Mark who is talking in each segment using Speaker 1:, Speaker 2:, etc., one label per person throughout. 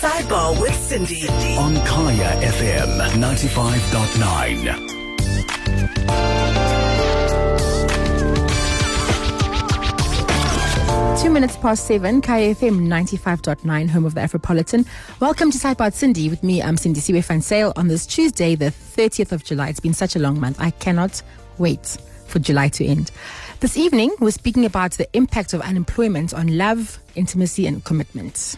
Speaker 1: Sidebar with Cindy
Speaker 2: on Kaya FM 95.9.
Speaker 3: Two minutes past seven, KFM 95.9, home of the Afropolitan. Welcome to Sidebar Cindy with me. I'm Cindy Siwe Van Sale on this Tuesday, the 30th of July. It's been such a long month. I cannot wait for July to end. This evening, we're speaking about the impact of unemployment on love, intimacy, and commitment.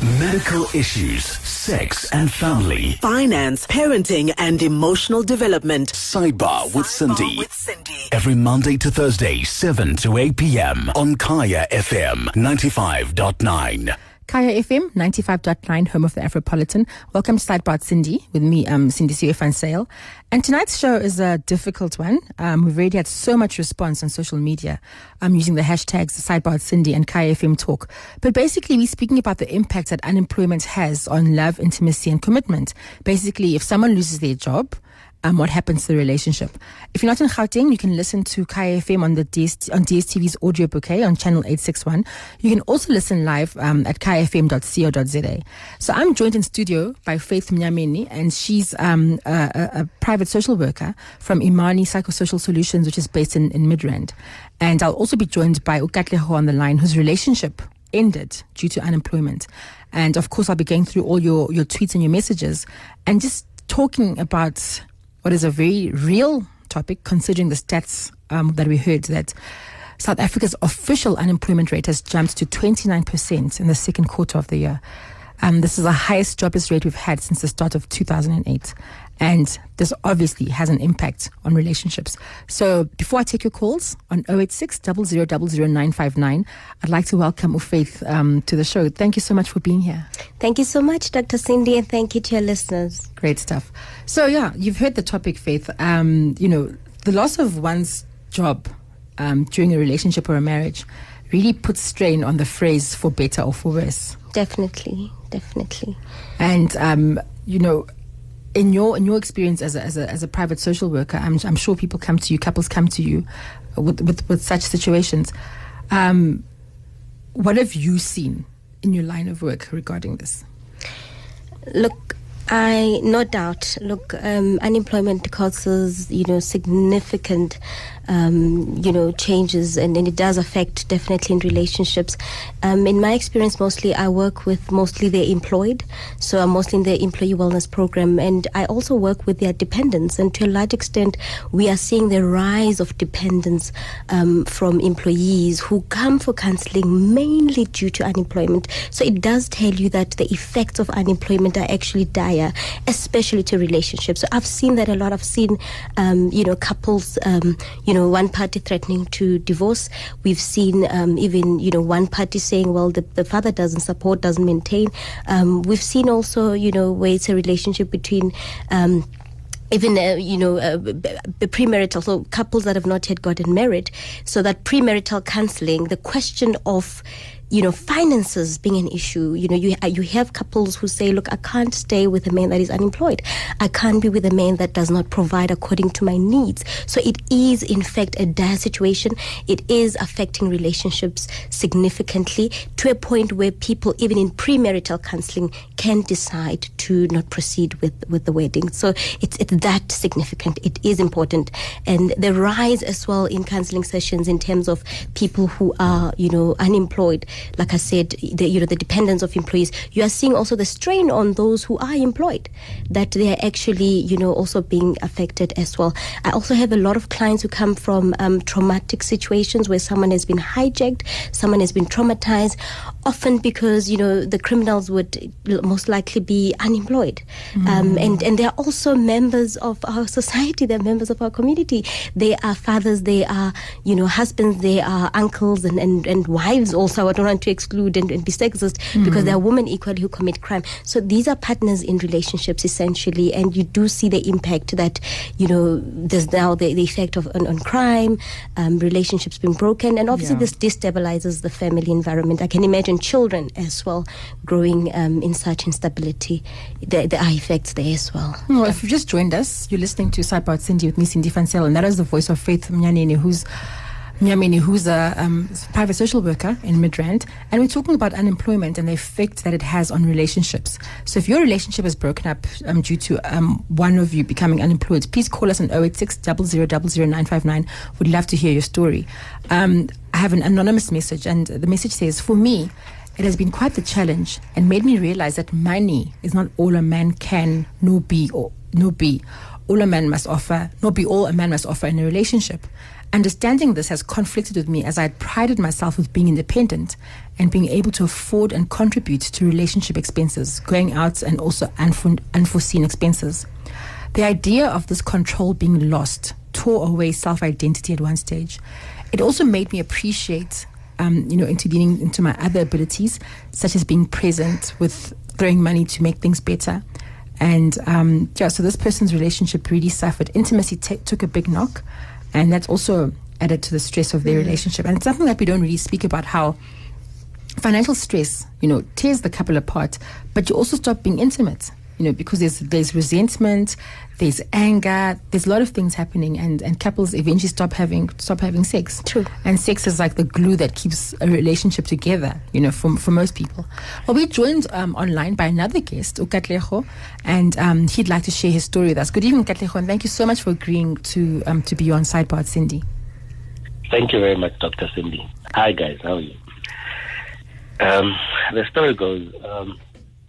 Speaker 2: Medical issues, sex and family.
Speaker 1: finance, parenting, and emotional development.
Speaker 2: Sidebar with Cindy.
Speaker 1: with Cindy.
Speaker 2: Every Monday to Thursday, 7 to 8 p.m. on Kaya FM 95.9.
Speaker 3: Kaya FM 95.9, home of the Afropolitan. Welcome to Sidebar Cindy with me, um, Cindy Van Sale. And tonight's show is a difficult one. Um, we've already had so much response on social media um, using the hashtags Sidebar Cindy and Kaya FM Talk. But basically, we're speaking about the impact that unemployment has on love, intimacy, and commitment. Basically, if someone loses their job, um, what happens to the relationship. If you're not in Gauteng, you can listen to Kaya FM on the DS, on DSTV's audio bouquet on channel 861. You can also listen live um, at kayafm.co.za. So I'm joined in studio by Faith Mnyameni, and she's um, a, a, a private social worker from Imani Psychosocial Solutions, which is based in, in Midrand. And I'll also be joined by Ukatleho on the line, whose relationship ended due to unemployment. And of course, I'll be going through all your, your tweets and your messages and just talking about what is a very real topic, considering the stats um, that we heard that South Africa's official unemployment rate has jumped to 29% in the second quarter of the year. Um, this is the highest jobless rate we've had since the start of 2008. And this obviously has an impact on relationships. So before I take your calls on 086 0000959, I'd like to welcome Ufaith um, to the show. Thank you so much for being here.
Speaker 4: Thank you so much, Dr. Cindy, and thank you to your listeners.
Speaker 3: Great stuff. So yeah, you've heard the topic, Faith. Um, you know, the loss of one's job um, during a relationship or a marriage really puts strain on the phrase "for better or for worse."
Speaker 4: Definitely, definitely.
Speaker 3: And um, you know, in your in your experience as a, as a as a private social worker, I'm I'm sure people come to you, couples come to you with with, with such situations. Um, what have you seen in your line of work regarding this?
Speaker 4: Look, I no doubt. Look, um, unemployment causes you know significant um, you know changes, and, and it does affect definitely in relationships. Um, in my experience, mostly I work with mostly the employed, so I'm mostly in the employee wellness program, and I also work with their dependents. And to a large extent, we are seeing the rise of dependence um, from employees who come for counseling mainly due to unemployment. So it does tell you that the effects of unemployment are actually dire, especially to relationships. So I've seen that a lot. I've seen, um, you know, couples, um, you know, one party threatening to divorce. We've seen um, even, you know, one party saying, well, the, the father doesn't support, doesn't maintain. Um, we've seen also, you know, where it's a relationship between. Um, even uh, you know uh, premarital so couples that have not yet gotten married so that premarital counseling the question of you know finances being an issue. You know you uh, you have couples who say look I can't stay with a man that is unemployed. I can't be with a man that does not provide according to my needs. So it is in fact a dire situation. It is affecting relationships significantly to a point where people even in premarital counseling can decide to not proceed with with the wedding. So it's it's that significant. It is important. And the rise as well in counseling sessions in terms of people who are you know unemployed like i said the you know the dependence of employees you are seeing also the strain on those who are employed that they are actually you know also being affected as well. I also have a lot of clients who come from um, traumatic situations where someone has been hijacked someone has been traumatized often because you know the criminals would most likely be unemployed. Um, and and they are also members of our society. They're members of our community. They are fathers. They are you know husbands. They are uncles and, and, and wives also. I don't want to exclude and, and be sexist because there are women equally who commit crime. So these are partners in relationships essentially. And you do see the impact that you know there's now the, the effect of on, on crime um, relationships being broken. And obviously
Speaker 3: Yeah.
Speaker 4: this destabilizes the family environment. I can imagine children as well growing um, in such instability. There, there are effects there as well.
Speaker 3: Well, if you've just joined us, you're listening to Sidebar Cindy with me, Cindy Fansel, and that is the voice of Faith Mnyaneni, who's Nyamini, who's a um, private social worker in Midrand, and we're talking about unemployment and the effect that it has on relationships. So, if your relationship is broken up um, due to um, one of you becoming unemployed, please call us on 086 959 We'd love to hear your story. Um, I have an anonymous message, and the message says, For me, it has been quite the challenge and made me realize that money is not all a man can nor be or nor be all a man must offer, nor be all a man must offer in a relationship. Understanding this has conflicted with me as I had prided myself with being independent and being able to afford and contribute to relationship expenses, going out and also unforeseen expenses. The idea of this control being lost tore away self identity at one stage. It also made me appreciate, um, you know, intervening into my other abilities, such as being present with throwing money to make things better. And um, yeah, so this person's relationship really suffered. Intimacy t- took a big knock and that's also added to the stress of their mm. relationship. And it's something that we don't really speak about how financial stress, you know, tears the couple apart, but you also stop being intimate, you know, because there's there's resentment, there's anger, there's a lot of things happening, and, and couples eventually stop having stop having sex.
Speaker 4: True.
Speaker 3: And sex is like the glue that keeps a relationship together, you know, for, for most people. Well, we're joined um, online by another guest, Ukatlego, and um, he'd like to share his story with us. Good evening, Katlego, and thank you so much for agreeing to um, to be on Sidebar Cindy.
Speaker 5: Thank you very much, Dr. Cindy. Hi, guys. How are you? Um, the story goes um,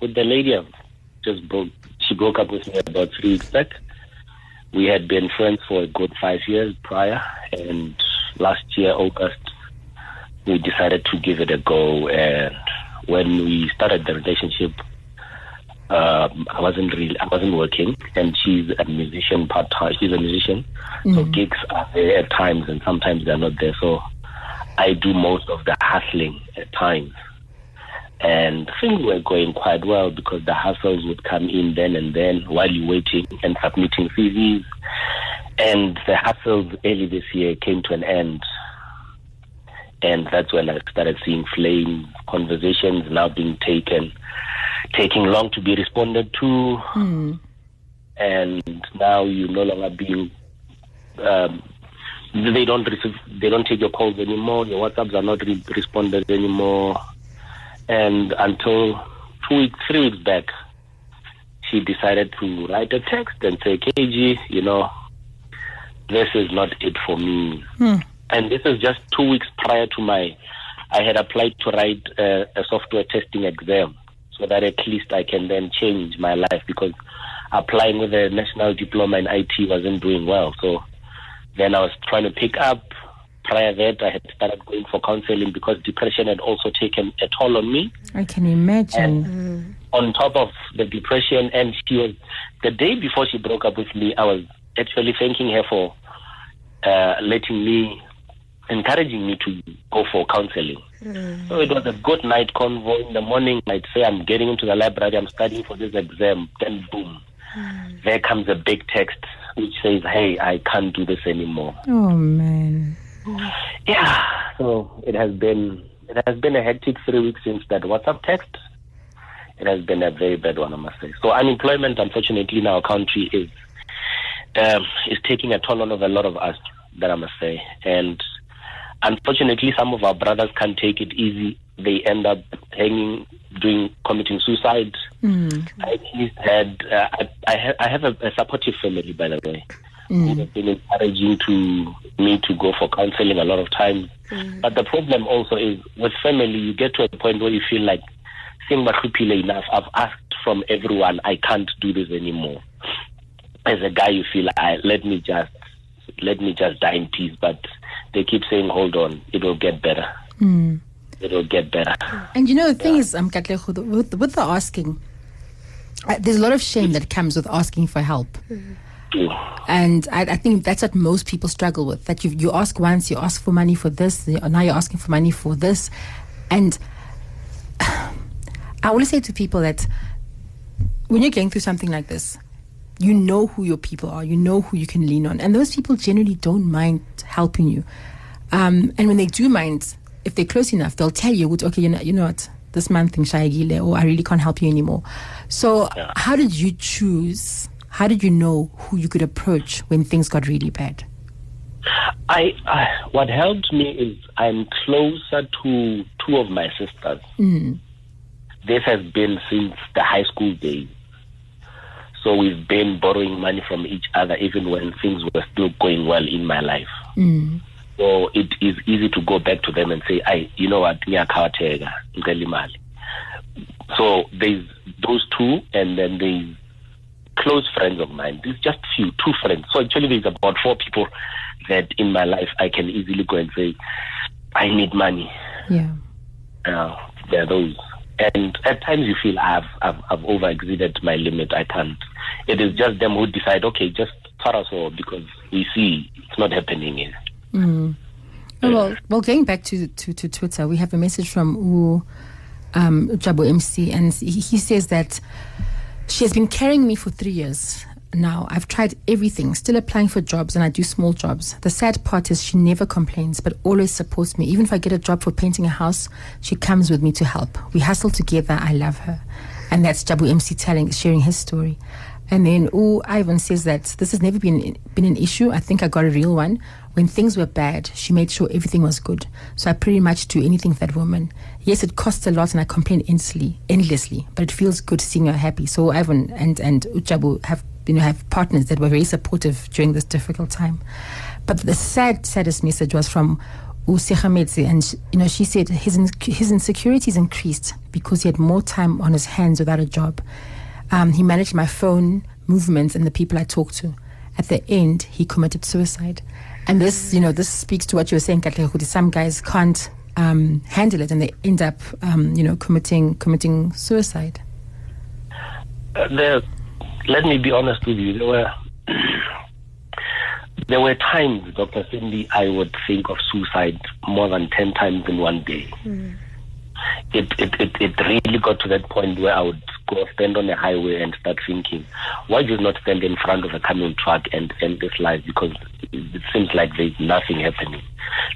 Speaker 5: with the lady I just broke she broke up with me about three weeks back. We had been friends for a good five years prior, and last year, August, we decided to give it a go. And when we started the relationship, um, I wasn't really, I wasn't working, and she's a musician part time. She's a musician, mm-hmm. so gigs are there at times, and sometimes they're not there. So I do most of the hustling at times. And things were going quite well because the hassles would come in then and then while you're waiting and submitting CVs. And the hassles early this year came to an end. And that's when I started seeing flame conversations now being taken, taking long to be responded to. Mm. And now you're no longer being um, they don't receive, they don't take your calls anymore. Your WhatsApps are not re- responded anymore. And until two weeks, three weeks back, she decided to write a text and say, KG, you know, this is not it for me. Hmm. And this is just two weeks prior to my, I had applied to write a, a software testing exam so that at least I can then change my life because applying with a national diploma in IT wasn't doing well. So then I was trying to pick up prior that, I had started going for counseling because depression had also taken a toll on me.
Speaker 3: I can imagine.
Speaker 5: And mm. on top of the depression, and she was the day before she broke up with me, I was actually thanking her for uh, letting me, encouraging me to go for counseling. Mm. So it was a good night convo. In the morning, I'd say I'm getting into the library, I'm studying for this exam. Then boom, mm. there comes a big text which says, "Hey, I can't do this anymore."
Speaker 3: Oh man.
Speaker 5: Yeah, so it has been it has been a hectic three weeks since that WhatsApp text. It has been a very bad one, I must say. So unemployment, unfortunately, in our country is um, is taking a toll on a lot of us. That I must say, and unfortunately, some of our brothers can't take it easy. They end up hanging, doing, committing suicide. Mm. I at least had, uh, I, I, have, I have a, a supportive family, by the way mm. who have been encouraging to me to go for counseling a lot of times. Mm. But the problem also is with family, you get to a point where you feel like, seeing enough, I've asked from everyone, I can't do this anymore. As a guy, you feel, I, let me just let me just die in peace. But they keep saying, hold on, it will get better. Mm. It will get better.
Speaker 3: And you know, the thing yeah. is, um, with, with the asking, uh, there's a lot of shame that comes with asking for help. And I, I, think that's what most people struggle with. That you you ask once, you ask for money for this, now you're asking for money for this, and I always say to people that when you're going through something like this, you know who your people are, you know who you can lean on, and those people generally don't mind helping you. Um, and when they do mind, if they're close enough, they'll tell you, okay, you know, you know what, this man thinks Shayagile, or I really can't help you anymore. So, yeah. how did you choose how did you know who you could approach when things got really bad?
Speaker 5: I, I what helped me is I'm closer to two of my sisters. Mm. This has been since the high school days. So we've been borrowing money from each other even when things were still going well in my life. Mm. So it is easy to go back to them and say, I you know what, ngiyakhawatheka, ngicela imali." So there's those two and then there's close friends of mine. There's just few, two friends. So actually there's about four people that in my life I can easily go and say, I need money.
Speaker 3: Yeah.
Speaker 5: Uh, there are those. And at times you feel I've, I've, I've over exceeded my limit. I can't. It is just them who decide, okay, just cut us all because we see it's not happening here.
Speaker 3: Oh, well, well, going back to, to, to Twitter, we have a message from U um, Jabu MC, and he, he says that she has been carrying me for three years now. I've tried everything, still applying for jobs, and I do small jobs. The sad part is she never complains, but always supports me. Even if I get a job for painting a house, she comes with me to help. We hustle together. I love her, and that's Jabu MC telling, sharing his story. And then oh, Ivan says that this has never been been an issue. I think I got a real one. When things were bad, she made sure everything was good. So I pretty much do anything for that woman. Yes, it costs a lot, and I complain endlessly, endlessly. But it feels good seeing her happy. So Ivan and and Uchabu have you know have partners that were very supportive during this difficult time. But the sad, saddest message was from Usekhamedze, and you know she said his his insecurities increased because he had more time on his hands without a job. Um, he managed my phone movements and the people I talked to. At the end, he committed suicide. And this, you know, this speaks to what you were saying, Katlego. Some guys can't um, handle it, and they end up, um, you know, committing committing suicide.
Speaker 5: Uh, there, let me be honest with you. There were there were times, Dr. Cindy, I would think of suicide more than ten times in one day. It, it it it really got to that point where I would go stand on the highway and start thinking, why do you not stand in front of a coming truck and end this life? Because it, seems like there's nothing happening.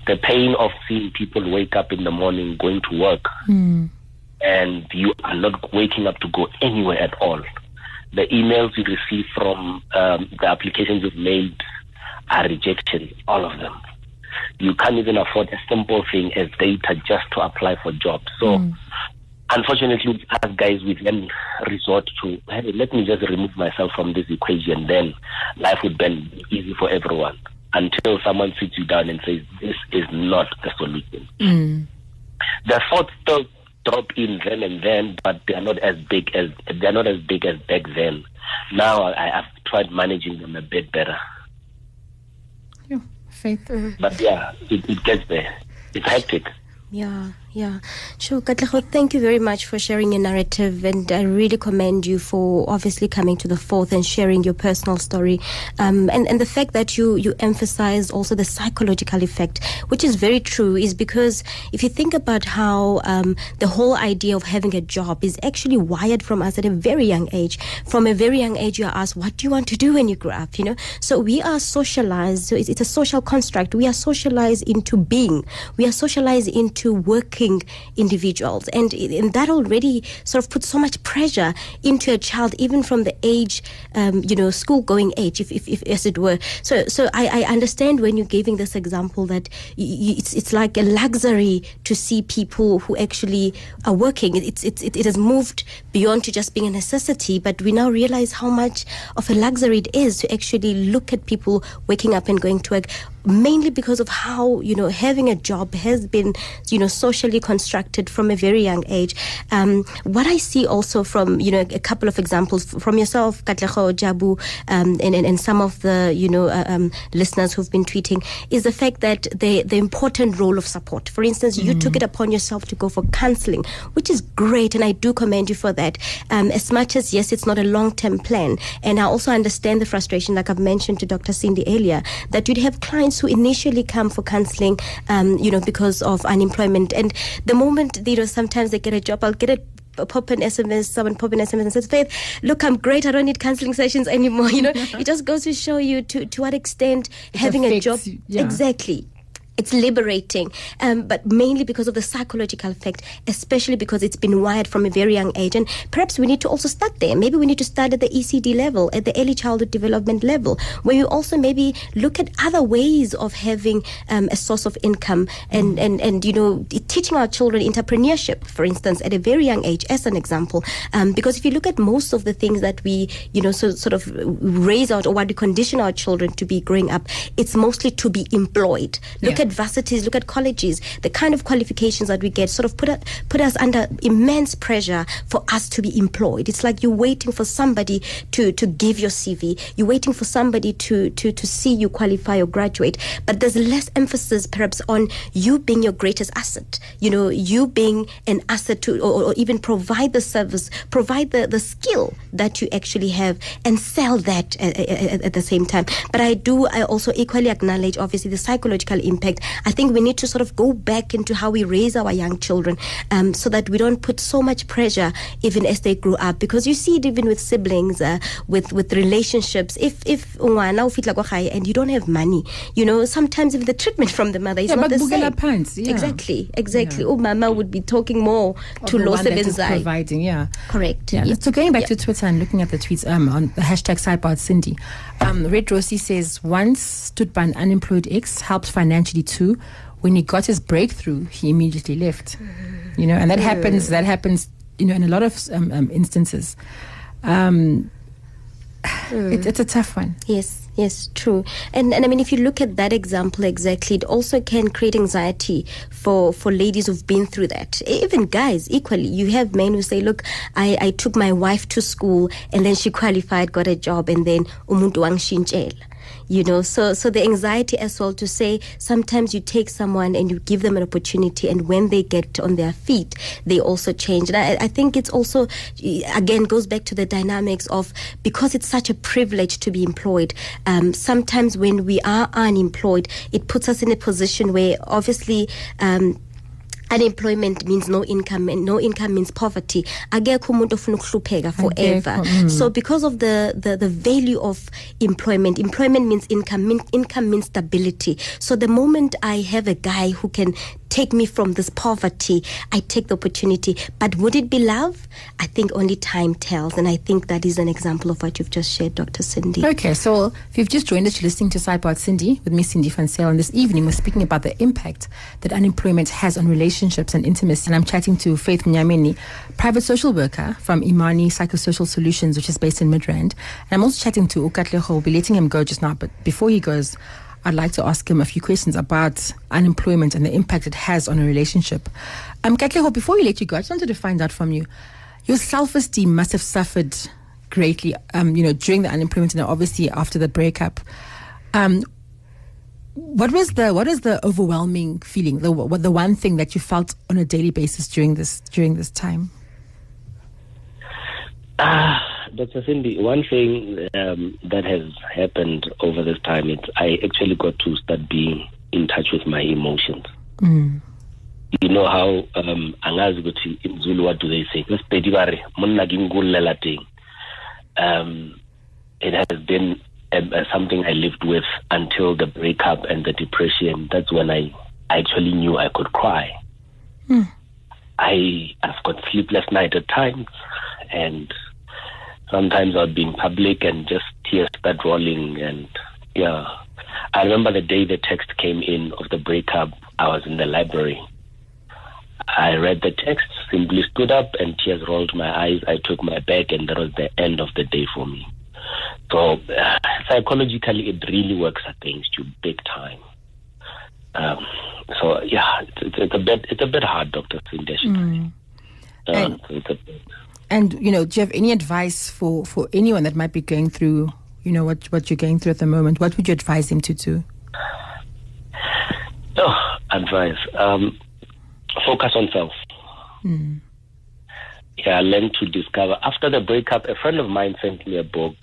Speaker 5: The pain of seeing people wake up in the morning going to work and you are not waking up to go anywhere at all. The emails you receive from um, the applications you've made are rejections, all of them. You can't even afford a simple thing as data just to apply for jobs. So, mm. unfortunately, as guys, we then resort to, hey, let me just remove myself from this equation. Then life would be easy for everyone until someone sits you down and says, this is not the solution mm. the thoughts still drop in then and then, but they are not as big as they are not as big as back then. Now I, I've tried managing them a bit better,
Speaker 3: faith.
Speaker 5: but yeah, it, it gets there. It's hectic.
Speaker 4: Yeah, yeah. Sure, Katlego, thank you very much for sharing your narrative and I really commend you for obviously coming to the forth and sharing your personal story. Um, and, and the fact that you, you emphasize also the psychological effect, which is very true, is because if you think about how um, the whole idea of having a job is actually wired from us at a very young age. From a very young age, you are asked, what do you want to do when you grow up? You know, so we are socialized. So it's, it's a social construct. We are socialized into being. We are socialized into working individuals, and and that already sort of puts so much pressure into a child, even from the age, um, you know, school going age, if, if, if as it were. So so I, I understand when you're giving this example that it's it's like a luxury to see people who actually are working. It's it's it, it has moved beyond to just being a necessity, but we now realize how much of a luxury it is to actually look at people waking up and going to work mainly because of how you know having a job has been you know socially constructed from a very young age. Um, what i see also from you know a couple of examples from yourself Katlego Jabu um, and, and, and some of the you know uh, um, listeners who've been tweeting is the fact that the the important role of support. For instance you took it upon yourself to go for counseling which is great and i do commend you for that. Um, as much as yes it's not a long-term plan and i also understand the frustration like i've mentioned to dr cindy earlier that you'd have clients who initially come for counseling, um, you know, because of unemployment. And the moment, you know, sometimes they get a job, I'll get a pop an SMS, someone pop an SMS and says, Faith, look, I'm great. I don't need counseling sessions anymore. You know, it just goes to show you to, to what extent having a
Speaker 3: affects
Speaker 4: job.
Speaker 3: yeah.
Speaker 4: Exactly. It's liberating, um, but mainly because of the psychological effect, especially because it's been wired from a very young age. And perhaps we need to also start there. Maybe we need to start at the ECD level, at the early childhood development level, where you also maybe look at other ways of having um, a source of income and, and, and, you know, teaching our children entrepreneurship, for instance, at a very young age, as an example. Um, because if you look at most of the things that we, you know, so, sort of raise out or what we condition our children to be growing up, it's mostly to be employed. Look
Speaker 3: Yeah.
Speaker 4: at varsities, look at colleges, the kind of qualifications that we get sort of put, us- put us under immense pressure for us to be employed. It's like you're waiting for somebody to, to give your CV. You're waiting for somebody to, to, to see you qualify or graduate. But there's less emphasis perhaps on you being your greatest asset. You know, you being an asset to, or, or even provide the service, provide the, the skill that you actually have and sell that at, at, at the same time. But I do, I also equally acknowledge obviously the psychological impact. I think we need to sort of go back into how we raise our young children um, so that we don't put so much pressure even as they grow up because you see it even with siblings, uh, with, with relationships. If, if ngwana o fihla kwa gae and you don't have money, you know, sometimes even the treatment from the mother is
Speaker 3: Yeah,
Speaker 4: not the same.
Speaker 3: phansi, yeah.
Speaker 4: Exactly, exactly. Oh, mama would be talking more
Speaker 3: Of
Speaker 4: to
Speaker 3: the
Speaker 4: Lo
Speaker 3: one that is providing, yeah.
Speaker 4: Correct.
Speaker 3: Yeah.
Speaker 4: Yeah.
Speaker 3: So going back
Speaker 4: Yeah.
Speaker 3: to Twitter and looking at the tweets um, on the hashtag sidebar Cindy, um, Red Rossi says once stood by an unemployed ex, helped financially too. When he got his breakthrough, he immediately left. You know, and that happens. That happens. You know, in a lot of um, um, instances. Um, Mm. it, it's a tough one.
Speaker 4: Yes, yes, true. And and I mean, if you look at that example exactly, it also can create anxiety for for ladies who've been through that. Even guys, equally, you have men who say, "Look, I I took my wife to school, and then she qualified, got a job, and then umuntu wangishintshela." You know, so so the anxiety as well to say sometimes you take someone and you give them an opportunity, and when they get on their feet, they also change. And I, I think it's also again goes back to the dynamics of because it's such a privilege to be employed. Um, sometimes when we are unemployed, it puts us in a position where obviously. Um, unemployment means no income and no income means poverty. Akekho umuntu ofuna ukuhlupheka forever.
Speaker 3: mm.
Speaker 4: so because of the, the the value of employment employment means income income means stability. So the moment i have a guy who can take me from this poverty i take the opportunity but would it be love i think only time tells and i think that is an example of what you've just shared dr cindy
Speaker 3: Okay, so if you've just joined us, you're listening to Sidebar Cindy with me, Cindy Fansale, and this evening we're speaking about the impact that unemployment has on relationships and intimacy. And I'm chatting to Faith Mnyamini, private social worker from Imani Psychosocial Solutions, which is based in Midrand. And I'm also chatting to Ukatleho. We'll be letting him go just now, but before he goes, I'd like to ask him a few questions about unemployment and the impact it has on a relationship. Um, Katleho, before we let you go, I just wanted to find out from you. Your self-esteem must have suffered greatly, um, you know, during the unemployment and obviously after the breakup. Um, what was the what is the overwhelming feeling? The what the one thing that you felt on a daily basis during this during this time?
Speaker 5: Ah, Dr. Cindy, one thing um, that has happened over this time is I actually got to start being in touch with my emotions. You know how um, angazi ukuthi in Zulu what do they say? Kwesipedi bare monna ke ngullela teng. Um, it has been um, uh, something I lived with until the breakup and the depression. That's when I actually knew I could cry. I I've got sleepless night at times, and sometimes I'd be in public and just tears start rolling. And yeah, I remember the day the text came in of the breakup. I was in the library. I read the text, simply stood up, and tears rolled my eyes. I took my bag, and that was the end of the day for me. So uh, psychologically, it really works against you big time. Um, so yeah, it's, it's, a bit it's a bit hard, Doctor should say. Uh,
Speaker 3: And-
Speaker 5: it's a bit,
Speaker 3: And you know, do you have any advice for for anyone that might be going through, you know, what what you're going through at the moment? What would you advise them to do?
Speaker 5: Oh, advice. Um, focus on self. Yeah, learn to discover. After the breakup, a friend of mine sent me a book,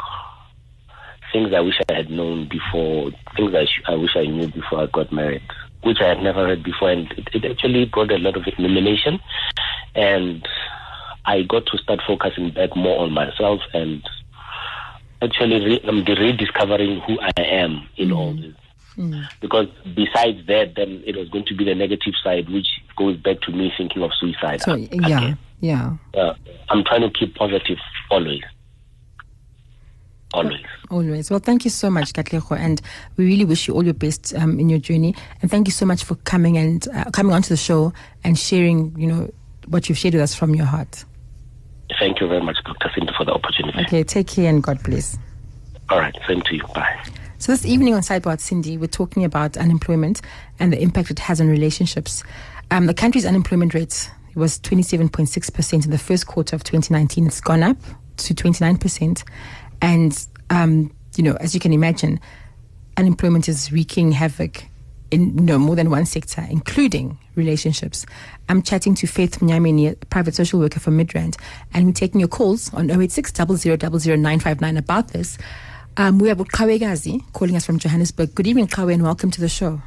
Speaker 5: Things I Wish I Had Known Before, Things I, sh- I Wish I Knew Before I Got Married, which I had never read before. And it, it actually brought a lot of illumination. And I got to start focusing back more on myself and actually re- I'm rediscovering who I am in all this. Because besides that, then it was going to be the negative side, which goes back to me thinking of suicide.
Speaker 3: So,
Speaker 5: ag-
Speaker 3: yeah, yeah.
Speaker 5: Uh, I'm trying to keep positive always. Always.
Speaker 3: Always. Well, thank you so much, Katlego, and we really wish you all your best um, in your journey. And thank you so much for coming and uh, coming onto the show and sharing, you know, what you've shared with us from your heart.
Speaker 5: Thank you very much, Dr. Cindy, for the opportunity.
Speaker 3: Okay, take care and God bless.
Speaker 5: All right. Same to you. Bye.
Speaker 3: So this evening on Sidebar Cindy, we're talking about unemployment and the impact it has on relationships. Um, the country's unemployment rate was 27.6% in the first quarter of 2019. It's gone up to 29%. And, um, you know, as you can imagine, unemployment is wreaking havoc in know, more than one sector, including relationships. I'm chatting to Faith Mnyamini, a private social worker from Midrand, and we're taking your calls on 086 959 about this. Um, we have Kawe Gazi calling us from Johannesburg. Good evening, Kawe, and welcome to the show.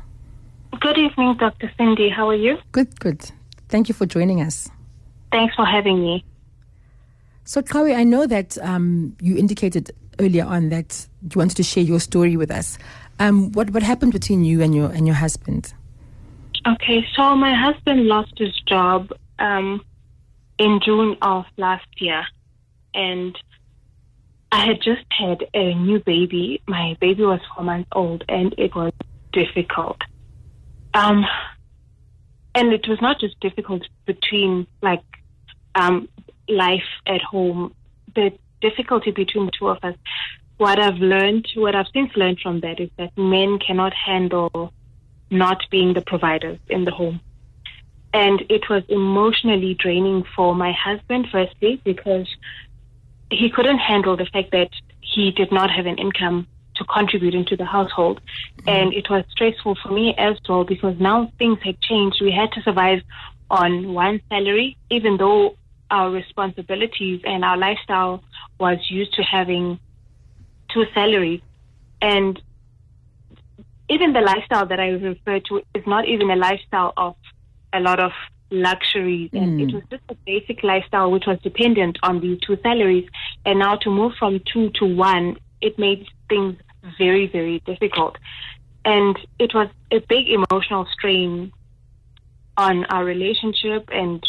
Speaker 6: Good evening, Dr. Cindy. How are you?
Speaker 3: Good, good. Thank you for joining us.
Speaker 6: Thanks for having me.
Speaker 3: So, Kawe, I know that um, you indicated earlier on that you wanted to share your story with us. Um, what what happened between you and your and your husband?
Speaker 6: Okay, so my husband lost his job um, in June of last year, and I had just had a new baby. My baby was four months old, and it was difficult. Um, and it was not just difficult between like um, life at home, the difficulty between the two of us. What I've learned, what I've since learned from that is that men cannot handle not being the providers in the home. And it was emotionally draining for my husband, firstly, because he couldn't handle the fact that he did not have an income to contribute into the household. Mm-hmm. And it was stressful for me as well because now things had changed. We had to survive on one salary, even though our responsibilities and our lifestyle was used to having two salaries. And even the lifestyle that I refer to is not even a lifestyle of a lot of luxuries. And it hmm. was just a basic lifestyle which was dependent on these two salaries. And now to move from two to one it made things very very difficult. And it was a big emotional strain on our relationship. And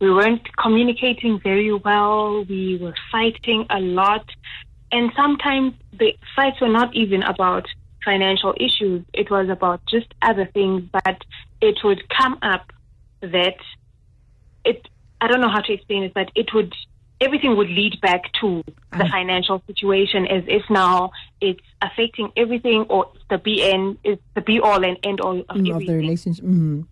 Speaker 6: we weren't communicating very well. We were fighting a lot and sometimes the fights were not even about financial issues. It was about just other things, but it would come up that it, I don't know how to explain it, but it would, everything would lead back to the
Speaker 3: Ah.
Speaker 6: financial situation as if now it's affecting everything or it's the be end, it's the be all and end all of
Speaker 3: Mm, of the relationship. Mm.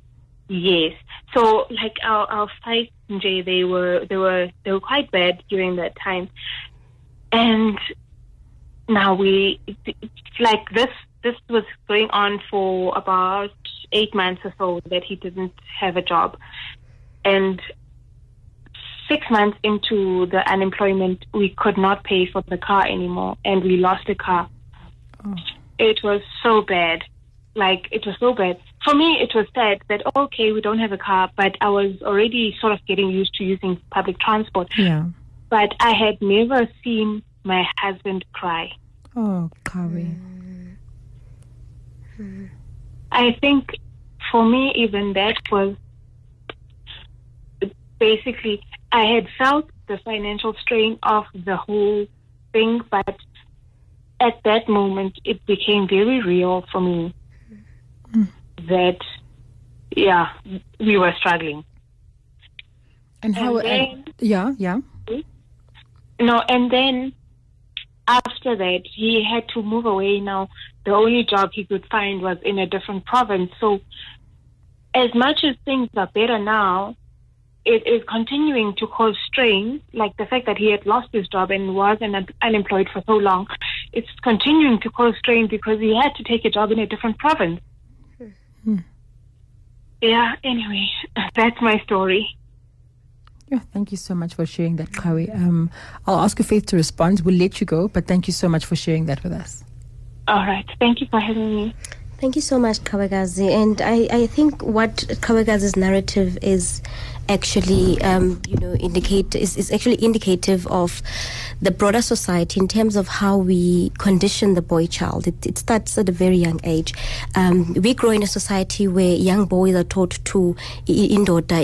Speaker 6: Yes. So like our our fights, Jay, they were they were they were quite bad during that time, and now we like this this was going on for about eight months or so that he didn't have a job, and six months into the unemployment, we could not pay for the car anymore, and we lost the car. Oh. It was so bad like it was so bad. For me, it was sad that okay, we don't have a car, but I was already sort of getting used to using public transport.
Speaker 3: Yeah.
Speaker 6: But I had never seen my husband cry.
Speaker 3: Oh, Kawe.
Speaker 6: I think for me, even that was basically I had felt the financial strain of the whole thing, but at that moment, it became very real for me that, yeah, we were struggling.
Speaker 3: And how?
Speaker 6: And
Speaker 3: and- yeah, yeah.
Speaker 6: No, and then after that, he had to move away. Now, the only job he could find was in a different province. So, as much as things are better now, it is continuing to cause strain. Like the fact that he had lost his job and was un- unemployed for so long, it's continuing to cause strain because he had to take a job in a different province. Hmm. Yeah, anyway, that's my story.
Speaker 3: Yeah, thank you so much for sharing that, Kawe. Um, I'll ask Faith to respond. We'll let you go, but thank you so much for sharing that with us.
Speaker 6: All right. Thank you for having me.
Speaker 4: Thank you so much, Kawagazi. And I, I think what Kawagazi's narrative is actually, um, you know, indicate is, is actually indicative of the broader society in terms of how we condition the boy child. It, it starts at a very young age. Um, we grow in a society where young boys are taught to indoda.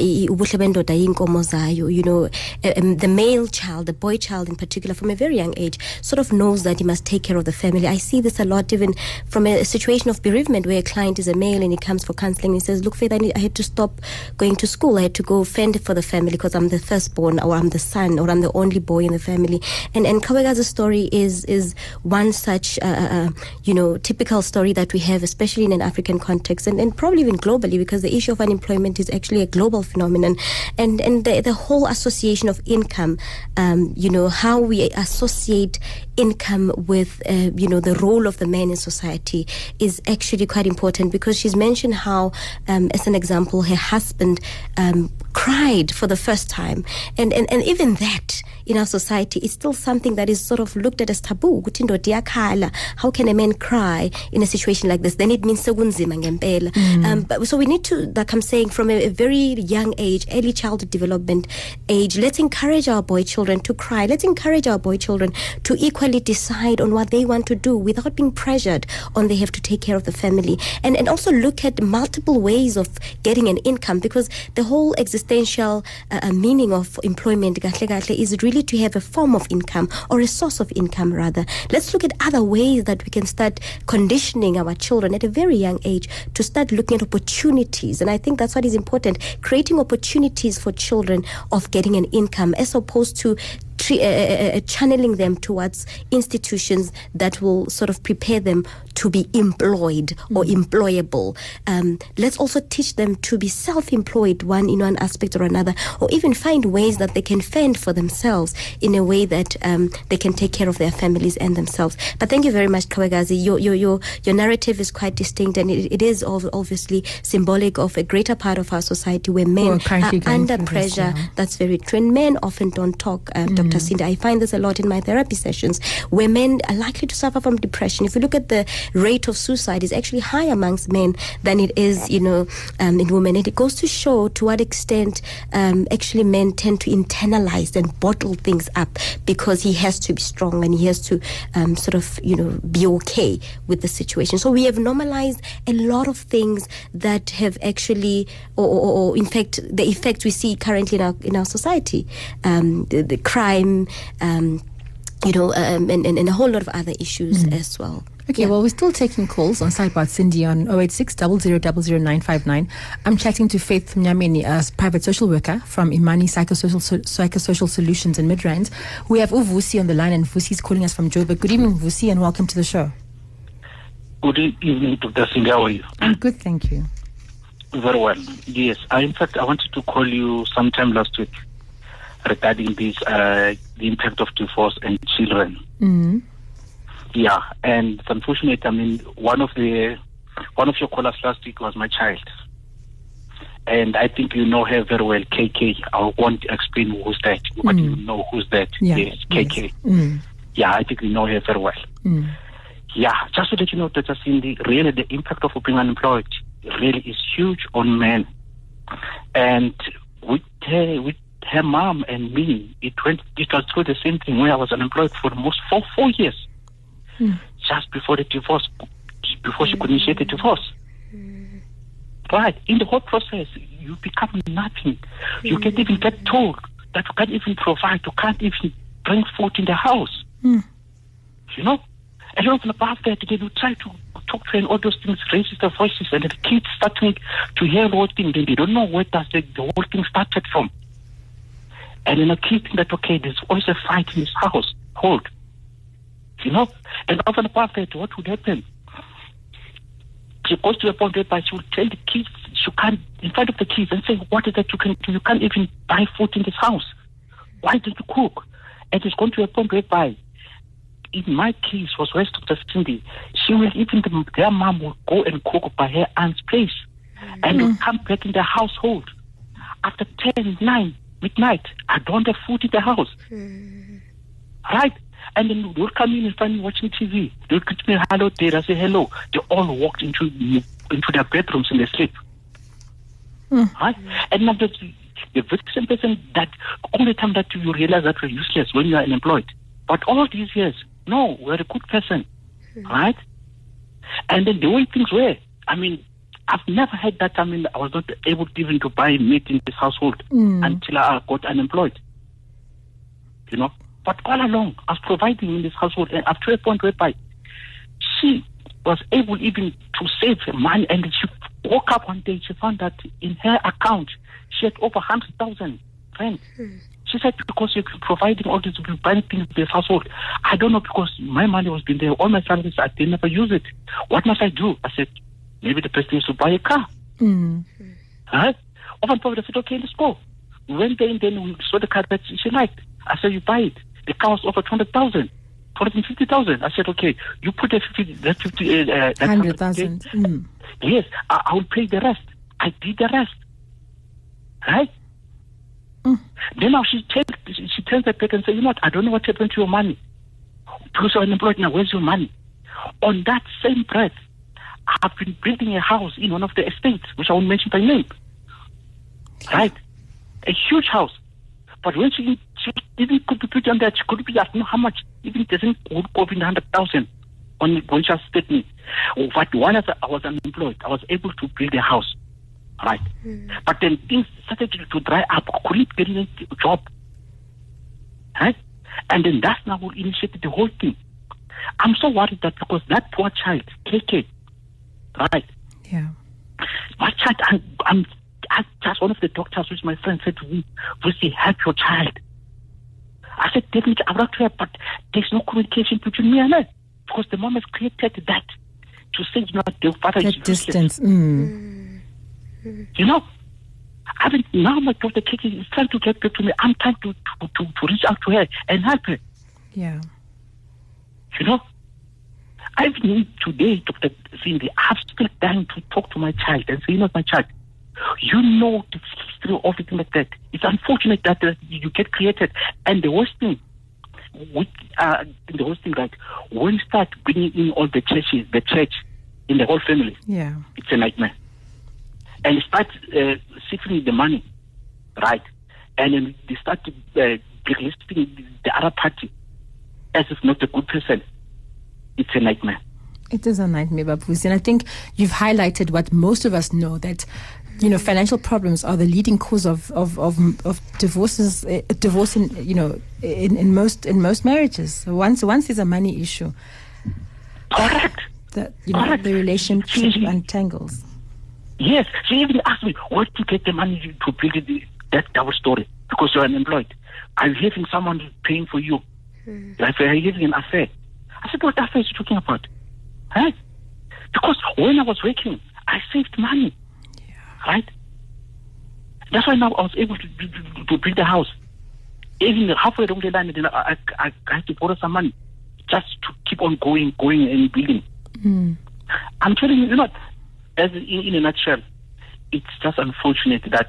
Speaker 4: You know, um, the male child, the boy child in particular, from a very young age, sort of knows that he must take care of the family. I see this a lot even from a situation of bereavement where a client is a male and he comes for counseling and he says, Look, Faith, I, need, I had to stop going to school. I had to go fend for the family because I'm the firstborn or I'm the son or I'm the only boy in the family. And and Kawega's story is is one such uh, uh, you know typical story that we have, especially in an African context and, and probably even globally because the issue of unemployment is actually a global phenomenon. And and the, the whole association of income, um, you know, how we associate income with uh, you know the role of the man in society is actually quite important because she's mentioned how um, as an example her husband um, cried for the first time. And, and and even that in our society is still something that is sort of looked at as taboo Ukuthi indoda iyakhala. how can a man cry in a situation like this? Then it means sekunzima ngempela. Um, but, so we need to like I'm saying from a, a very young age early childhood development age let's encourage our boy children to cry. Let's encourage our boy children to equally decide on what they want to do without being pressured on they have to take care of the family. And and also look at multiple ways of getting an income because the whole existential uh, uh, meaning of employment is really to have a form of income or a source of income rather. Let's look at other ways that we can start conditioning our children at a very young age to start looking at opportunities. And i think that's what is important creating opportunities for children of getting an income as opposed to tre- uh, uh, channeling them towards institutions that will sort of prepare them to be employed or employable. Um, let's also teach them to be self-employed, one in one aspect or another, or even find ways that they can fend for themselves in a way that um, they can take care of their families and themselves. But thank you very much, Kawagazi. Your your your, your narrative is quite distinct, and it, it is obviously symbolic of a greater part of our society where men
Speaker 3: are
Speaker 4: are under pressure. That's very true. And men often don't talk, um, Dr. Cindy. I find this a lot in my therapy sessions where men are likely to suffer from depression. If you look at the rate of suicide, is actually higher amongst men than it is, you know, um, in women. And it goes to show to what extent um, actually men tend to internalize and bottle things up because he has to be strong and he has to um, sort of, you know, be okay with the situation. So we have normalized a lot of things that have actually, or, or, or in fact, the effect we see currently in our in our society, um, the, the crime, um, you know, um, and, and, and a whole lot of other issues as well.
Speaker 3: Okay,
Speaker 4: Yeah.
Speaker 3: well, we're still taking calls on Sidebar Cindy on 086 00959. I'm chatting to Faith Mnyameni, a private social worker from Imani Psychosocial, so, Psychosocial Solutions in Midrand. We have Uvusi on the line, and Vusi is calling us from Joburg. Good evening, Vusi, and welcome to the show.
Speaker 7: Good evening, Dr. Singh. How are you?
Speaker 3: I'm good, thank you.
Speaker 7: Very well. Yes. I, in fact, I wanted to call you sometime last week regarding this, uh, the impact of divorce and children.
Speaker 3: Mm.
Speaker 7: Yeah. And it's unfortunate. I mean, one of the, one of your callers last week was my child. And I think you know her very well, KK. I won't explain who's that, but you know who's that.
Speaker 3: Yeah.
Speaker 7: Yes, KK.
Speaker 3: Mm.
Speaker 7: Yeah, I think you know her very well.
Speaker 3: Mm.
Speaker 7: Yeah, just to let you know, Dr. Cindy, really the impact of being unemployed really is huge on men. And with her, with her mom and me, it went, it was through the same thing where I was unemployed for almost four, four years. Hmm. Just before the divorce, before she could hmm. initiate the divorce. Right. In the whole process, you become nothing. You can't even get hmm. told that you can't even provide, you can't even bring food in the house. You know? And over and above that, then you try to talk to her and all those things, raises the voices, and the kids starting to hear the whole thing, then they don't know where does the, the whole thing started from. And a kid think that, okay, there's always a fight in this house, hold. You know? And and above that, what would happen? She goes to a point whereby she will tell the kids she can't, in front of the kids, and say, what is that you can do? You can't even buy food in this house. Why did you cook? And it's to a point whereby in my case was West the Cindy, she will even the, their mom will go and cook by her aunt's place and mm. will come back in the household after 10, 9, midnight. I don't have food in the house. Hmm. Right? And then they'll come in and find me watching TV. They'll greet me, hello there. I say hello. They all walked into into their bedrooms and they sleep. Hmm. Right? And now the, the very same person that only time that you realize that you're useless when you are unemployed But all these years, no, we're a good person, hmm. right? And then the way things were, I mean, I've never had that. I mean, I was not able even to buy meat in this household mm. until I got unemployed. You know, but all along, I was providing in this household, and up to a point whereby she was able even to save money, and she woke up one day, she found that in her account she had over hundred thousand rand. Hmm. She said, because you're providing all this, you're buying things in this household. I don't know because my money was been there. All my salaries, I did never use it. What must I do? I said, maybe the person is to buy a car. Right? Over and over, I said, okay, let's go. We went there and then we saw the car that she liked. I said, you buy it. The car was over 200,000. 250,000. I said, okay, you put that 50, that 50, uh, that
Speaker 3: 100,000. Mm.
Speaker 7: Yes, I, I will pay the rest. I did the rest. Right? Then now she takes, she, she turns her back and says, you know what, I don't know what happened to your money. Because you're unemployed now, where's your money? On that same breath, I've been building a house in one of the estates, which I won't mention by name. Right? A huge house. But when she, she even could be put on that, she could be asking how much, even it doesn't would go in 100,000 on when she paid me. But while I was unemployed, I was able to build a house. Right? Hmm. But then things started to, to dry up. I couldn't get a job. Right? And then that's now what initiated the whole thing. I'm so worried that because that poor child, KK, right?
Speaker 3: Yeah.
Speaker 7: My child, I'm, I'm, I just one of the doctors, which my friend said to me, Lucy, help your child. I said, definitely, I'm not here, but there's no communication between me and her. Because the mom has created that to say, you know, the father is
Speaker 3: distance. Mm.
Speaker 7: You know, I mean, now my daughter Kiki is trying to get back to me. I'm trying to, to, to, to reach out to her and help her.
Speaker 3: Yeah.
Speaker 7: You know, I need today, Dr. Cindy, I'm still dying to talk to my child and say, you know, my child, you know the history of everything like that. It's unfortunate that uh, you get created. And the worst thing, with, uh, the worst thing, right, when you start bringing in all the churches, the church in the whole family,
Speaker 3: Yeah.
Speaker 7: it's a nightmare. And you start uh, seeking the money, right? And then they start uh, blacklisting the other party as if not a good person. It's a nightmare.
Speaker 3: It is a nightmare, Babuzi. And I think you've highlighted what most of us know that, you know, financial problems are the leading cause of, of, of, of divorces, uh, divorce in, you know, in, in most, in most marriages. Once, once there's a money issue,
Speaker 7: Correct.
Speaker 3: that, you know,
Speaker 7: Correct.
Speaker 3: the relationship
Speaker 7: Mhm.
Speaker 3: untangles.
Speaker 7: Yes. She even asked me, where to get the money to build the, that double story? Because you're unemployed. Are you having someone paying for you? Like, are you having an affair? I said, what affair is you talking about? Huh? Because when I was working, I saved money. Right? That's why now I was able to, to, to build a house. Even halfway along the line, then I, I, I had to borrow some money just to keep on going, going and building. Hmm. I'm telling you, you know, as in, in a nutshell, it's just unfortunate that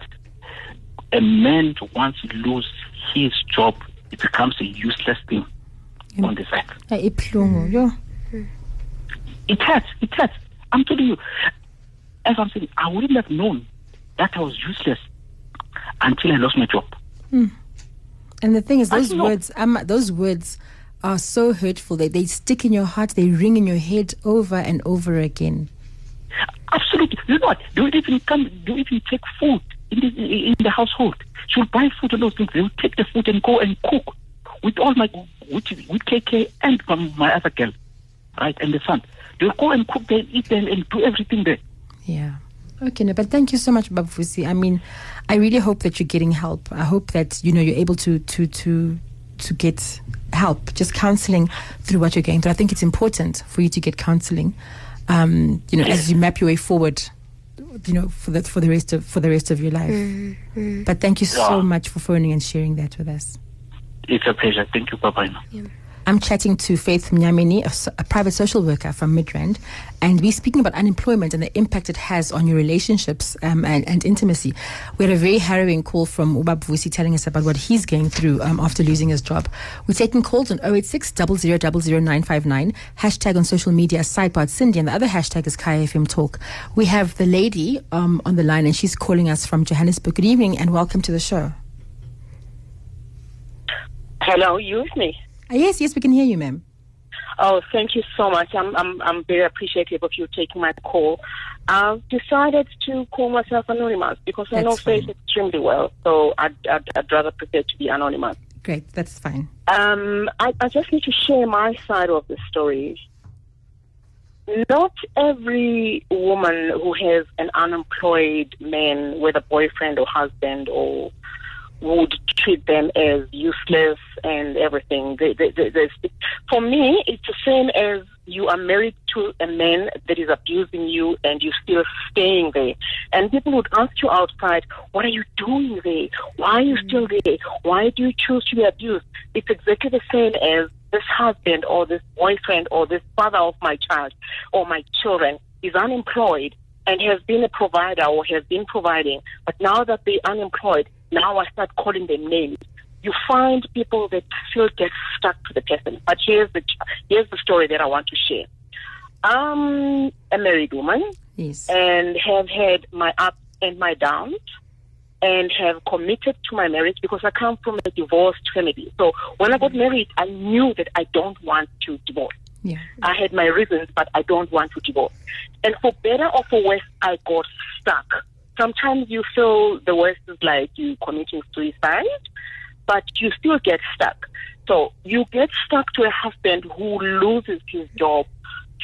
Speaker 7: a man once he loses his job, it becomes a useless thing on this earth.
Speaker 3: Uh, ibuhlungu, yo.
Speaker 7: It hurts. It hurts. I'm telling you, as I'm saying, I wouldn't have known that I was useless until I lost my job.
Speaker 3: And the thing is, those words, um, those words are so hurtful. They, they stick in your heart. They ring in your head over and over again.
Speaker 7: Absolutely. You know what? They would even come, they would even take food in the, in the household. She would buy food and those things. They would take the food and go and cook with all my, with, with KK and from my other girl, right, and the son. They go and cook there, eat there, and do everything there.
Speaker 3: Yeah. Okay, no, but thank you so much, Babusi. I mean, I really hope that you're getting help. I hope that you know you're able to to to to get help, just counseling through what you're going through. I think it's important for you to get counseling. Um, you know, as you map your way forward, you know, for the for the rest of for the rest of your life. But thank you so much for phoning and sharing that with us.
Speaker 7: It's a pleasure. Thank you. Bye-bye now.
Speaker 3: I'm chatting to Faith Mnyamini, a private social worker from Midrand, and we're speaking about unemployment and the impact it has on your relationships um, and, and intimacy. We had a very harrowing call from Ubab telling us about what he's going through um, after losing his job. We're taking calls on 086 00959, hashtag on social media, Sidebar Cindy, and the other hashtag is Kaya FM Talk. We have the lady um, on the line, and she's calling us from Johannesburg. Good evening, and welcome to the show.
Speaker 8: Hello, you with me?
Speaker 3: Uh, yes, yes, we can hear you, ma'am.
Speaker 8: Oh, thank you so much. I'm I'm I'm very appreciative of you taking my call. I've decided to call myself anonymous because I
Speaker 3: That's
Speaker 8: know Faith
Speaker 3: fine.
Speaker 8: extremely well. So I'd, I'd I'd rather prefer to be anonymous.
Speaker 3: Great, that's fine.
Speaker 8: Um, I, I just need to share my side of the story. Not every woman who has an unemployed man, whether boyfriend or husband, or would treat them as useless and everything. They, they, they, they, for me, it's the same as you are married to a man that is abusing you and you're still staying there. And people would ask you outside, what are you doing there? Why are you mm. still there? Why do you choose to be abused? It's exactly the same as this husband or this boyfriend or this father of my child or my children is unemployed and has been a provider or has been providing, but now that they're unemployed, now I start calling them names. You find people that still get stuck to the person. But here's the here's the story that I want to share. I'm a married woman
Speaker 3: Yes.
Speaker 8: and have had my ups and my downs and have committed to my marriage because I come from a divorced family. So when I got married, I knew that I don't want to divorce.
Speaker 3: Yeah.
Speaker 8: I had my reasons, but I don't want to divorce. And for better or for worse, I got stuck. Sometimes you feel the worst is like you committing suicide, but you still get stuck. So you get stuck to a husband who loses his job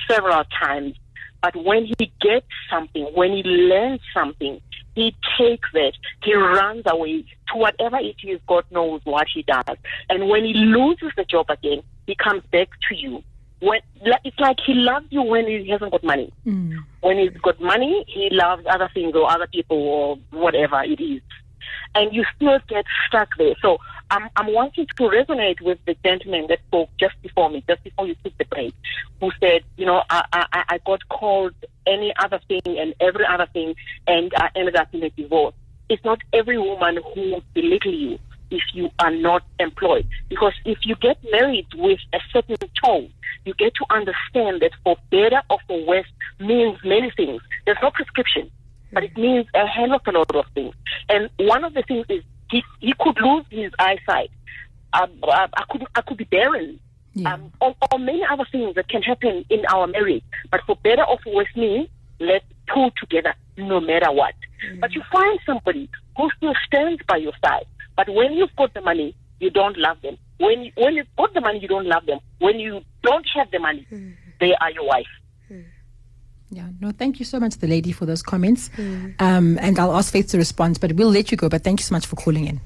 Speaker 8: several times, but when he gets something, when he learns something, he takes it, he runs away to whatever it is, God knows what he does. And when he loses the job again, he comes back to you. When it's like he loves you when he hasn't got money. Mm. When he's got money, he loves other things or other people or whatever it is. And you still get stuck there. So I'm, I'm wanting to resonate with the gentleman that spoke just before me, just before you took the break, who said, you know, I, I, I got called any other thing and every other thing, and I ended up in a divorce. It's not every woman who will belittle you if you are not employed. Because if you get married with a certain tone, you get to understand that for better or for worse means many things. There's no prescription, but it means a hell of a lot of things. And one of the things is he, he could lose his eyesight. Um, I, I could I could be barren.
Speaker 3: Yeah.
Speaker 8: Um, or, or many other things that can happen in our marriage. But for better or for worse means let's pull together no matter what. But you find somebody who still stands by your side. But when you've got the money, you don't love them. When when you've got the money, you don't love them. When you don't have the money, hmm. they are your wife. Hmm.
Speaker 3: Yeah, no, thank you so much, the lady, for those comments. Hmm. Um, and I'll ask Faith to respond, but we'll let you go. But thank you so much for calling in.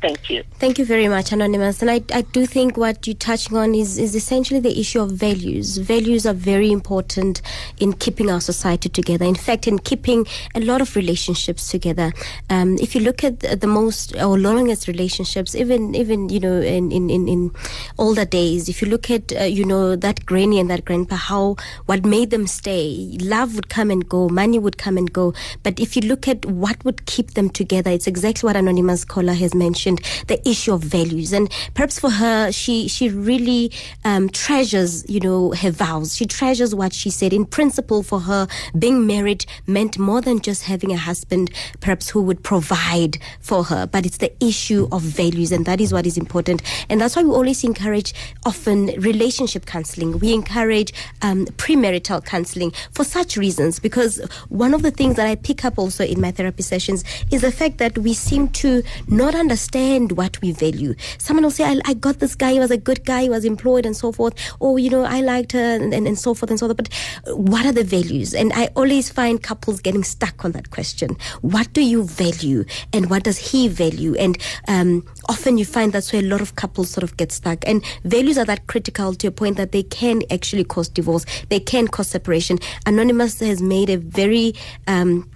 Speaker 8: Thank you.
Speaker 4: Thank you very much, Anonymous. And I, I do think what you're touching on is, is essentially the issue of values. Values are very important in keeping our society together. In fact, in keeping a lot of relationships together. Um, if you look at the, the most or longest relationships, even even you know in in, in, in older days, if you look at uh, you know that granny and that grandpa, how what made them stay, love would come and go, money would come and go. But if you look at what would keep them together, it's exactly what Anonymous caller has mentioned the issue of values. And perhaps for her, she, she really um, treasures, you know, her vows. She treasures what she said. In principle, for her, being married meant more than just having a husband, perhaps who would provide for her. But it's the issue of values, and that is what is important. And that's why we always encourage often relationship counseling. We encourage um, premarital counseling for such reasons, because one of the things that I pick up also in my therapy sessions is the fact that we seem to not understand what we value. Someone will say, I, I got this guy, he was a good guy, he was employed and so forth. Or, you know, I liked her and, and, and so forth and so forth. But what are the values? And I always find couples getting stuck on that question. What do you value? And what does he value? And um, often you find that's where a lot of couples sort of get stuck. And values are that critical to a point that they can actually cause divorce, they can cause separation. Anonymous has made a very um,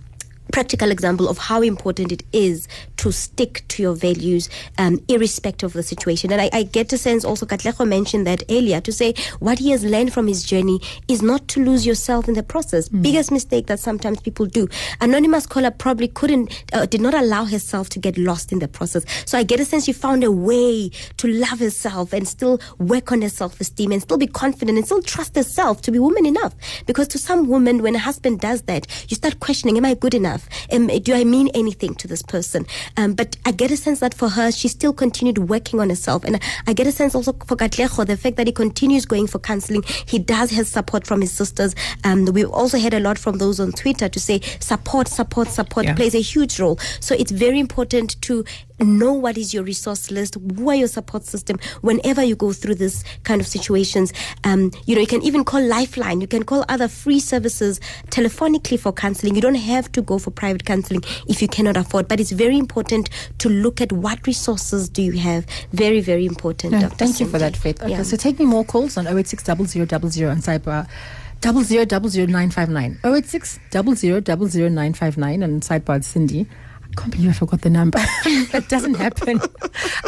Speaker 4: practical example of how important it is to stick to your values um, irrespective of the situation. And I, I get a sense also, Katlego mentioned that earlier, to say what he has learned from his journey is not to lose yourself in the process. Biggest mistake that sometimes people do. Anonymous caller probably couldn't, uh, did not allow herself to get lost in the process. So I get a sense she found a way to love herself and still work on her self-esteem and still be confident and still trust herself to be woman enough. Because to some women, when a husband does that, you start questioning, am I good enough? Enough? Um, do I mean anything to this person? Um, but I get a sense that for her, she still continued working on herself. And I get a sense also for Katlego, the fact that he continues going for counseling. He does have support from his sisters. Um, we've also had a lot from those on Twitter to say support, support, support
Speaker 3: Yeah.
Speaker 4: plays a huge role. So it's very important to know what is your resource list, who are your support system whenever you go through this kind of situations. Um, you know, you can even call Lifeline, you can call other free services telephonically for counseling. You don't have to go for private counseling if you cannot afford, but it's very important to look at what resources do you have. Very, very important.
Speaker 3: No,
Speaker 4: Dr.
Speaker 3: thank you for that, Faith. Okay,
Speaker 4: Yeah.
Speaker 3: so take me more calls on 086 0000 on sidebar. Double zero double zero nine five nine. Oh eight six double zero double zero nine five nine and sidebar Cindy. I can't believe I forgot the number. that doesn't happen.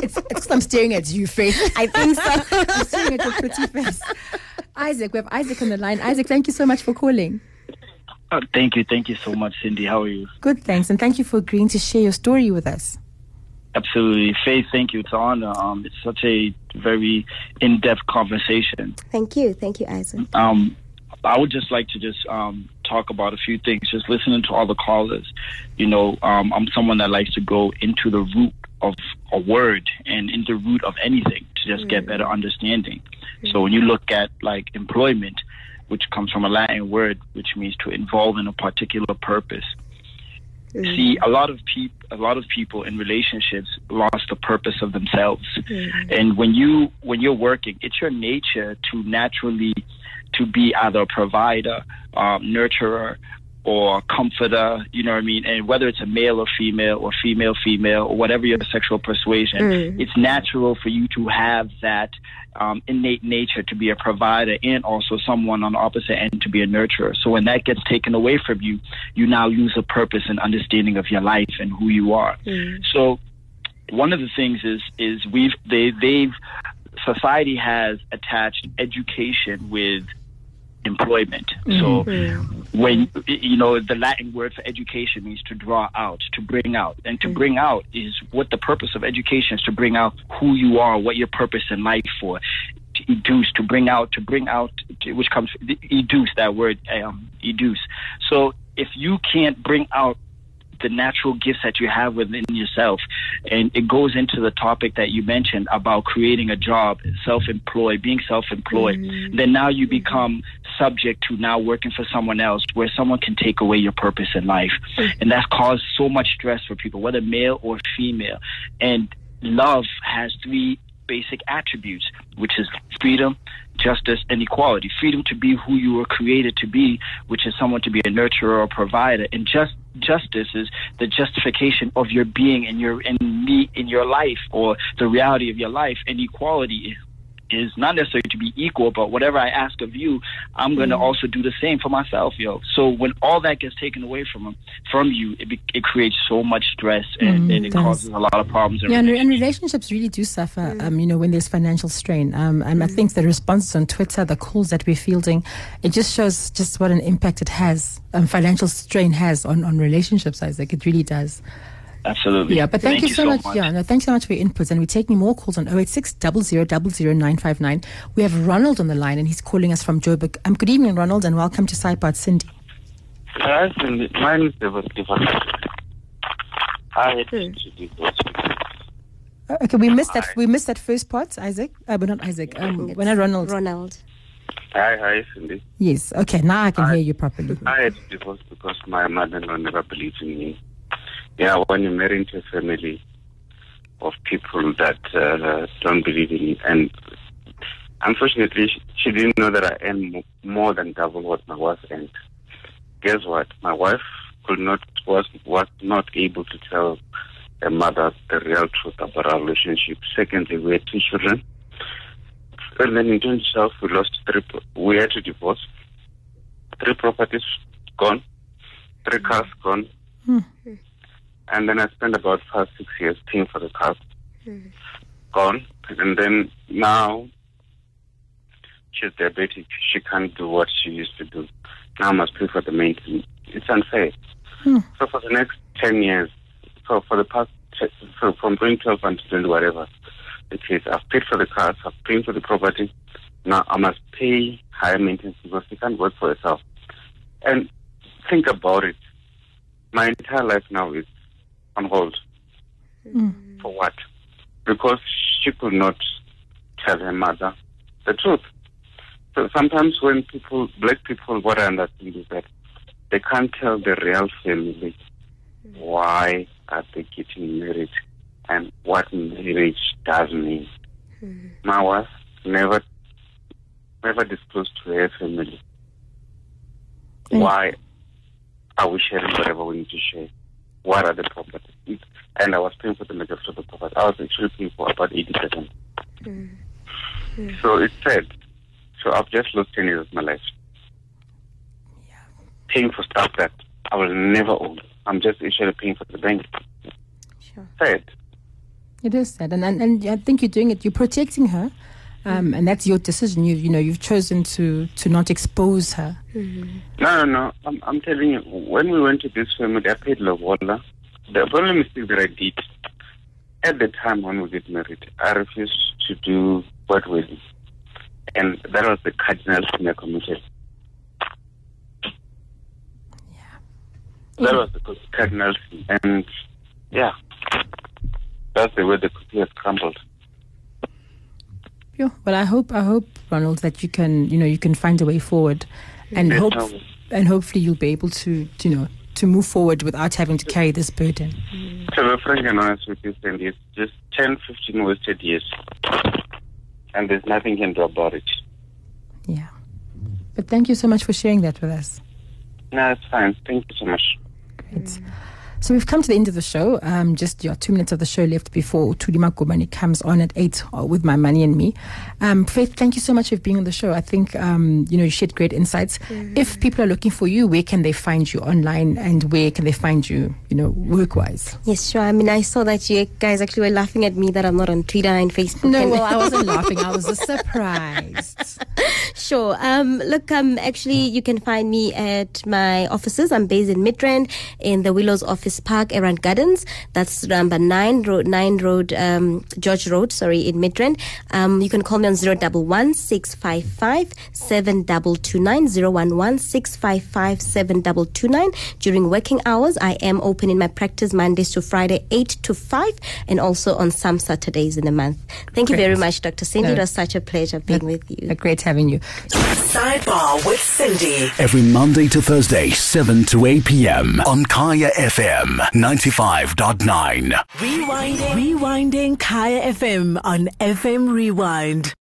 Speaker 3: It's because I'm staring at you, Faith.
Speaker 4: I think so.
Speaker 3: I'm staring at your pretty face. Isaac, we have Isaac on the line. Isaac, thank you so much for calling.
Speaker 9: Uh, thank you, thank you so much, Cindy. How are you?
Speaker 3: Good, thanks, and thank you for agreeing to share your story with us.
Speaker 9: Absolutely, Faith. Thank you. It's an honor. Um, it's such a very in-depth conversation.
Speaker 4: Thank you. Thank you, Isaac.
Speaker 9: Um, I would just like to just um, talk about a few things. Just listening to all the callers. You know, um, I'm someone that likes to go into the root of a word and in the root of anything to just get better mm. understanding. Mm. So when you look at like employment, which comes from a Latin word which means to involve in a particular purpose. Mm. See, a lot of people, a lot of people in relationships lost the purpose of themselves. And when you when you're working, it's your nature to naturally to be either a provider, um, nurturer, or comforter. You know what I mean? And whether it's a male or female, or female female, or whatever your sexual persuasion, it's natural for you to have that um, innate nature to be a provider and also someone on the opposite end to be a nurturer. So when that gets taken away from you, you now lose a purpose and understanding of your life and who you are. So one of the things is is we've they they've society has attached education with employment. Mm-hmm. So mm-hmm. when you know the Latin word for education means to draw out, to bring out, and to mm-hmm. bring out is what the purpose of education is to bring out who you are, what your purpose in life for. To educe, to bring out, to bring out, which comes educe that word, um, educe. So if you can't bring out the natural gifts that you have within yourself. And it goes into the topic that you mentioned about creating a job, self employed, being self employed. Mm. Then now you become subject to now working for someone else where someone can take away your purpose in life. Mm. And that's caused so much stress for people, whether male or female. And love has three basic attributes, which is freedom, justice, and equality. Freedom to be who you were created to be, which is someone to be a nurturer or provider, and just justice is the justification of your being and your in me in your life or the reality of your life. And equality is not necessarily to be equal, but whatever I ask of you, I'm going to also do the same for myself, yo. So when all that gets taken away from from you, it, it creates so much stress and, and it
Speaker 3: does.
Speaker 9: causes a lot of problems. In
Speaker 3: Yeah, and,
Speaker 9: relationships.
Speaker 3: and relationships really do suffer, um, you know, when there's financial strain. Um, and I think the responses on Twitter, the calls that we're fielding, it just shows just what an impact it has, um, financial strain has on, on relationships, Isaac. It really does.
Speaker 9: Absolutely.
Speaker 3: Yeah, but thank, you, so, much. Yeah, no, thanks so much for your inputs. And we're taking more calls on 086 959 We have Ronald on the line, and he's calling us from Joburg. Um, good evening, Ronald, and welcome to Sidebar Cindy.
Speaker 10: Hi, Cindy. My name is David Stephen. I had to divorce.
Speaker 3: Uh, Okay, we missed that. We missed that first part, Isaac. Uh, but not Isaac. Um, when I Ronald.
Speaker 4: Ronald.
Speaker 10: Hi, hi, Cindy.
Speaker 3: Yes. Okay. Now I can hear you properly.
Speaker 10: I had to divorce because my mother-in-law never believed in me. Yeah, when you marry into a family of people that uh, don't believe in you, and unfortunately, she, she didn't know that I earn mo- more than double what my wife earned. Guess what? My wife could not was was not able to tell her mother the real truth about our relationship. Secondly, we had two children. And then in 2012, we lost three. We had to divorce. Three properties gone. Three cars gone. And then I spent about five, six years paying for the cars. Mm. Gone. And then now she's diabetic. She can't do what she used to do. Now I must pay for the maintenance. It's unfair. Hmm. So for the next 10 years, so for the past, so from 2012 until 20 whatever, the case, I've paid for the cars, I've paid for the property. Now I must pay higher maintenance because she can't work for herself. And think about it. my entire life now is on hold. Mm. For what? Because she could not tell her mother the truth. So sometimes when people, black people, what I understand is that they can't tell the real family why are they getting married and what marriage does mean. Mm. My wife never, never disclosed to her family mm. why are we sharing whatever we need to share? What are the properties? And I was paying for the majority of the property. I was actually paying for about 80%. Mm-hmm. So it's sad. So I've just lost 10 years of my life. Paying for stuff that I will never own. I'm just actually paying for the bank.
Speaker 4: Sure.
Speaker 10: Sad.
Speaker 3: It is sad, and, and and I think you're doing it. You're protecting her, um, and that's your decision. You you know you've chosen to to not expose her.
Speaker 10: No, no, no. I'm, I'm telling you, when we went to this family, I paid lobola. The only mistake that I did at the time when we get married, I refused to do what we did. And that was the cardinal sin I committed. Yeah. That was the cardinal sin. And yeah, that's the way the cookie has crumbled.
Speaker 3: Yeah. Well, I hope I hope Ronald that you can you know you can find a way forward, and hope
Speaker 10: will.
Speaker 3: and hopefully you'll be able to you know to move forward without having to carry this burden.
Speaker 10: To be frank and honest with you, Sandy, it's just 10, 15 wasted years. And there's nothing you can do about it.
Speaker 3: Yeah. But thank you so much for sharing that with us.
Speaker 10: No, it's fine. Thank you so much.
Speaker 3: Great. So we've come to the end of the show. Um, just your two minutes of the show left before Tudima Gomani comes on at eight uh, with my money and me. Um, Faith, thank you so much for being on the show. I think um, you know you shared great insights. If people are looking for you, where can they find you online, and where can they find you, you know, work wise?
Speaker 4: Yes, sure. I mean, I saw that you guys actually were laughing at me that I'm not on Twitter and Facebook.
Speaker 3: No,
Speaker 4: and-
Speaker 3: well, I wasn't laughing. I was just surprised.
Speaker 4: Sure. Um, look, um, actually, you can find me at my offices. I'm based in Midrand in the Willows Office Park, Erand Gardens. That's number nine road, nine road, um, George Road. Sorry, in Midrand. Um, you can call me on zero double one six five five seven double two nine zero one one six five five seven double two nine. During working hours, I am open in my practice Mondays to Friday, eight to five, and also on some Saturdays in the month. Thank you
Speaker 3: Great.
Speaker 4: very much, Dr. Cindy.
Speaker 3: No.
Speaker 4: It was such a pleasure being with you.
Speaker 3: Uh, Great having you.
Speaker 1: Sidebar with Cindy.
Speaker 2: Every Monday to Thursday, 7 to 8 p.m. on Kaya FM 95.9.
Speaker 1: Rewinding. Rewinding Kaya FM on FM Rewind.